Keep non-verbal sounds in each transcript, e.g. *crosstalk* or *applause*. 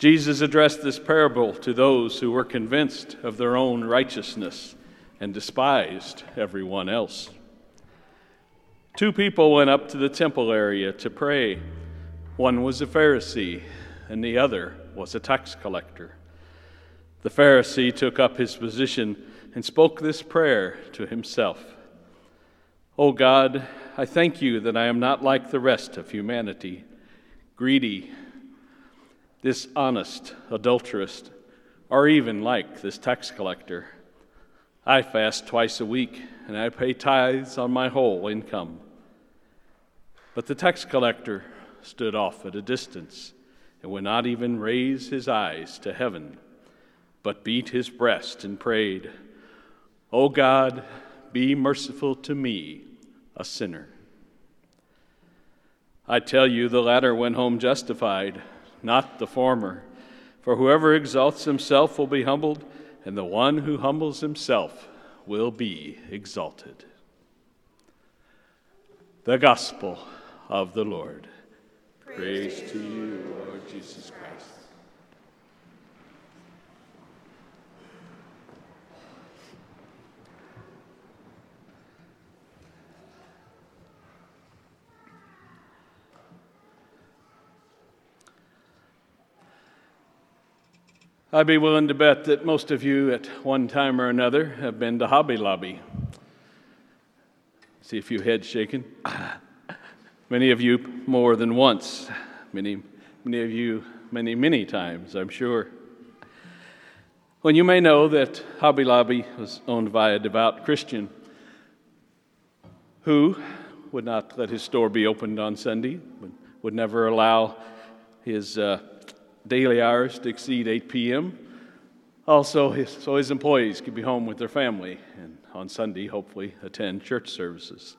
Jesus addressed this parable to those who were convinced of their own righteousness and despised everyone else. Two people went up to the temple area to pray. One was a Pharisee, and the other was a tax collector. The Pharisee took up his position and spoke this prayer to himself O God, I thank you that I am not like the rest of humanity, greedy, dishonest, adulterous, or even like this tax collector. I fast twice a week, and I pay tithes on my whole income. But the tax collector stood off at a distance and would not even raise his eyes to heaven, but beat his breast and prayed, O God, be merciful to me, a sinner. I tell you, the latter went home justified, not the former. For whoever exalts himself will be humbled, and the one who humbles himself will be exalted. The Gospel of the Lord. Praise, Praise to you, Lord Jesus Christ. I'd be willing to bet that most of you at one time or another have been to Hobby Lobby. See a few heads shaking. *laughs* Many of you more than once. Many, many of you many, many times, I'm sure. Well, you may know that Hobby Lobby was owned by a devout Christian who would not let his store be opened on Sunday, would, never allow his uh, daily hours to exceed 8 p.m. Also, his, so his employees could be home with their family and on Sunday, hopefully, attend church services.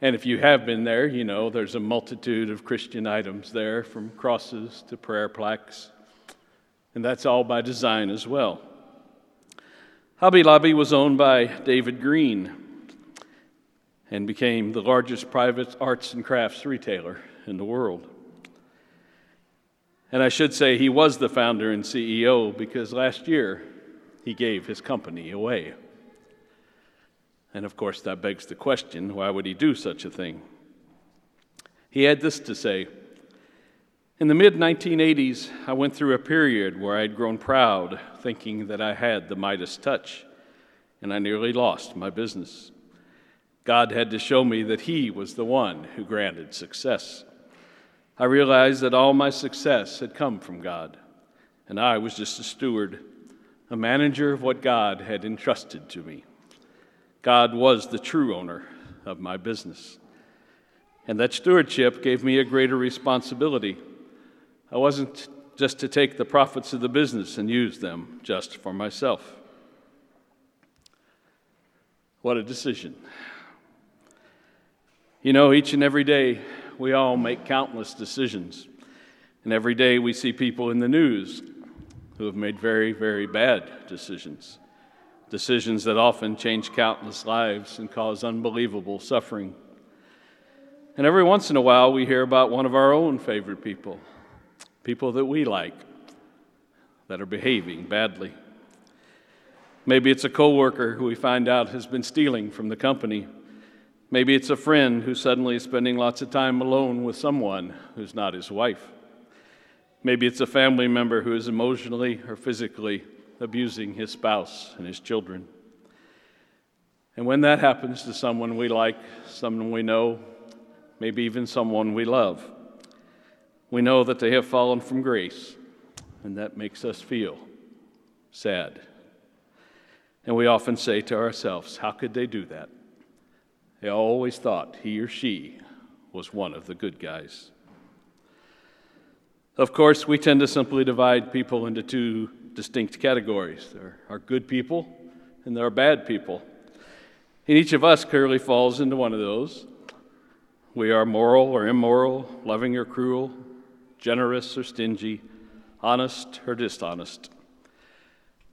And if you have been there, you know there's a multitude of Christian items there, from crosses to prayer plaques. And that's all by design as well. Hobby Lobby was owned by David Green and became the largest private arts and crafts retailer in the world. And I should say he was the founder and CEO because last year he gave his company away. And of course, that begs the question why would he do such a thing? He had this to say In the mid 1980s, I went through a period where I'd grown proud, thinking that I had the Midas touch, and I nearly lost my business. God had to show me that He was the one who granted success. I realized that all my success had come from God, and I was just a steward, a manager of what God had entrusted to me. God was the true owner of my business. And that stewardship gave me a greater responsibility. I wasn't just to take the profits of the business and use them just for myself. What a decision. You know, each and every day we all make countless decisions. And every day we see people in the news who have made very, very bad decisions. Decisions that often change countless lives and cause unbelievable suffering. And every once in a while we hear about one of our own favorite people, people that we like, that are behaving badly. Maybe it's a coworker who we find out has been stealing from the company Maybe it's a friend who suddenly is spending lots of time alone with someone who's not his wife. Maybe it's a family member who is emotionally or physically abusing his spouse and his children. And when that happens to someone we like, someone we know, maybe even someone we love, we know that they have fallen from grace, and that makes us feel sad. And we often say to ourselves, How could they do that? They always thought he or she was one of the good guys. Of course, we tend to simply divide people into two distinct categories there are good people and there are bad people. And each of us clearly falls into one of those. We are moral or immoral, loving or cruel, generous or stingy, honest or dishonest.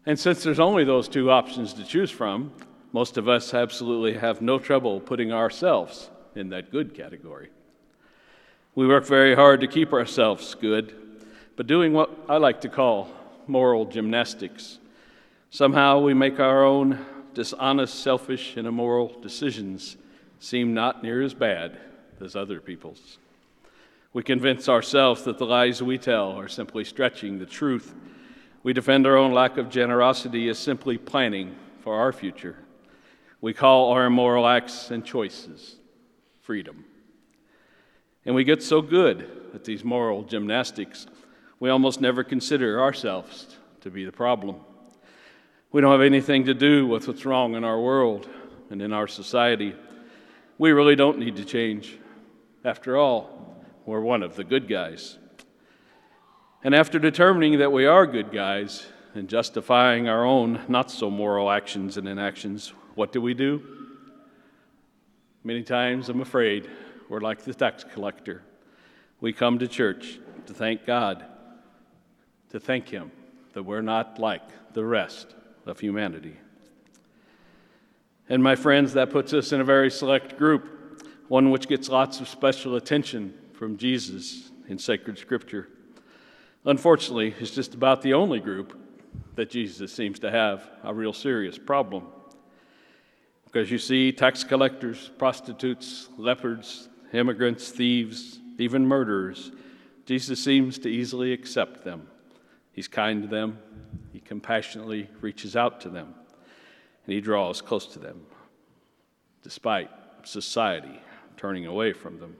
And since there's only those two options to choose from, most of us absolutely have no trouble putting ourselves in that good category. We work very hard to keep ourselves good, but doing what I like to call moral gymnastics. Somehow we make our own dishonest, selfish, and immoral decisions seem not near as bad as other people's. We convince ourselves that the lies we tell are simply stretching the truth. We defend our own lack of generosity as simply planning for our future. We call our immoral acts and choices freedom. And we get so good at these moral gymnastics, we almost never consider ourselves to be the problem. We don't have anything to do with what's wrong in our world and in our society. We really don't need to change. After all, we're one of the good guys. And after determining that we are good guys and justifying our own not so moral actions and inactions, what do we do? Many times, I'm afraid, we're like the tax collector. We come to church to thank God, to thank Him that we're not like the rest of humanity. And my friends, that puts us in a very select group, one which gets lots of special attention from Jesus in sacred scripture. Unfortunately, it's just about the only group that Jesus seems to have a real serious problem. Because you see, tax collectors, prostitutes, lepers, immigrants, thieves, even murderers, Jesus seems to easily accept them. He's kind to them, he compassionately reaches out to them, and he draws close to them, despite society turning away from them.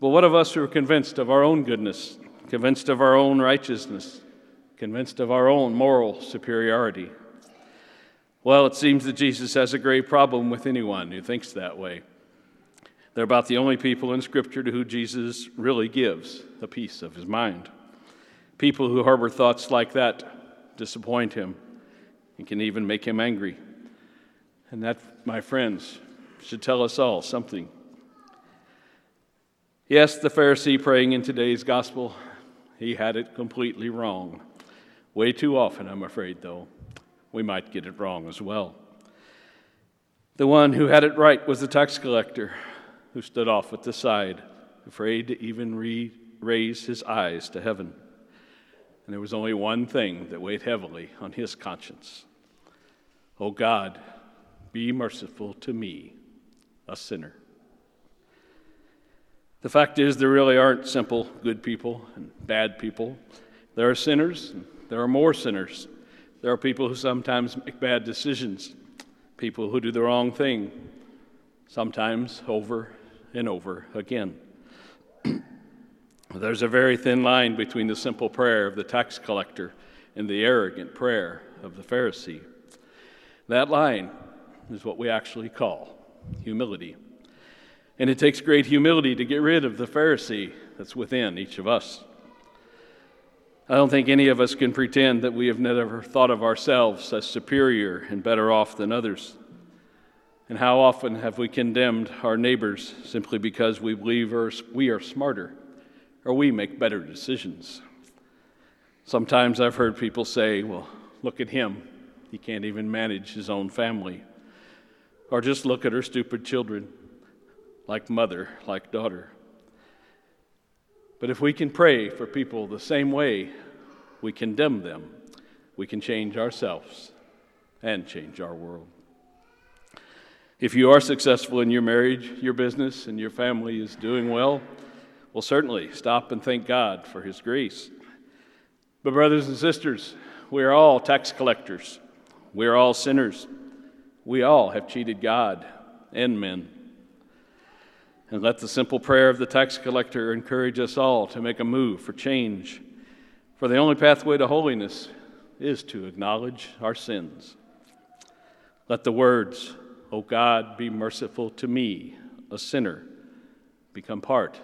But what of us who are convinced of our own goodness, convinced of our own righteousness, convinced of our own moral superiority? Well, it seems that Jesus has a great problem with anyone who thinks that way. They're about the only people in Scripture to whom Jesus really gives the piece of his mind. People who harbor thoughts like that disappoint him and can even make him angry. And that, my friends, should tell us all something. Yes, the Pharisee praying in today's gospel, he had it completely wrong. Way too often, I'm afraid, though we might get it wrong as well. The one who had it right was the tax collector who stood off at the side, afraid to even re- raise his eyes to heaven. And there was only one thing that weighed heavily on his conscience Oh God, be merciful to me, a sinner. The fact is, there really aren't simple good people and bad people. There are sinners, and there are more sinners. There are people who sometimes make bad decisions, people who do the wrong thing, sometimes over and over again. *clears throat* There's a very thin line between the simple prayer of the tax collector and the arrogant prayer of the Pharisee. That line is what we actually call humility. And it takes great humility to get rid of the Pharisee that's within each of us. I don't think any of us can pretend that we have never thought of ourselves as superior and better off than others. And how often have we condemned our neighbors simply because we believe we are smarter or we make better decisions? Sometimes I've heard people say, well, look at him. He can't even manage his own family. Or just look at her stupid children, like mother, like daughter. But if we can pray for people the same way we condemn them, we can change ourselves and change our world. If you are successful in your marriage, your business, and your family is doing well, well, certainly stop and thank God for His grace. But, brothers and sisters, we are all tax collectors. We are all sinners. We all have cheated God and men. And let the simple prayer of the tax collector encourage us all to make a move for change. For the only pathway to holiness is to acknowledge our sins. Let the words, O God, be merciful to me, a sinner, become part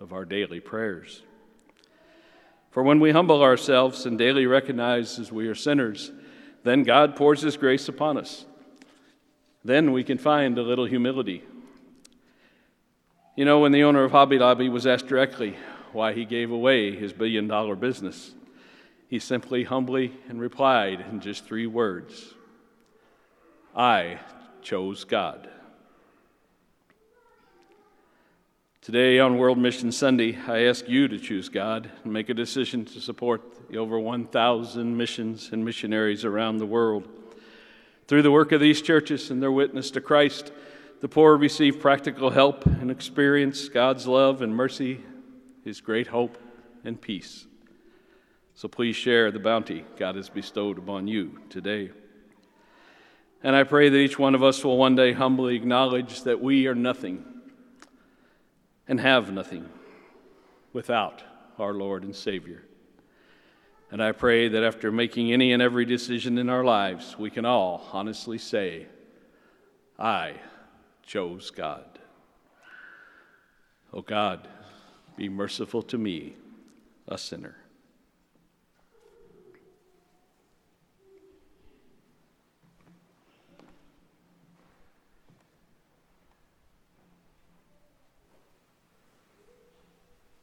of our daily prayers. For when we humble ourselves and daily recognize as we are sinners, then God pours His grace upon us. Then we can find a little humility. You know, when the owner of Hobby Lobby was asked directly why he gave away his billion dollar business, he simply humbly and replied in just three words I chose God. Today, on World Mission Sunday, I ask you to choose God and make a decision to support the over 1,000 missions and missionaries around the world. Through the work of these churches and their witness to Christ, the poor receive practical help and experience God's love and mercy, His great hope and peace. So please share the bounty God has bestowed upon you today. And I pray that each one of us will one day humbly acknowledge that we are nothing and have nothing without our Lord and Savior. And I pray that after making any and every decision in our lives, we can all honestly say, I chose God. Oh God, be merciful to me, a sinner.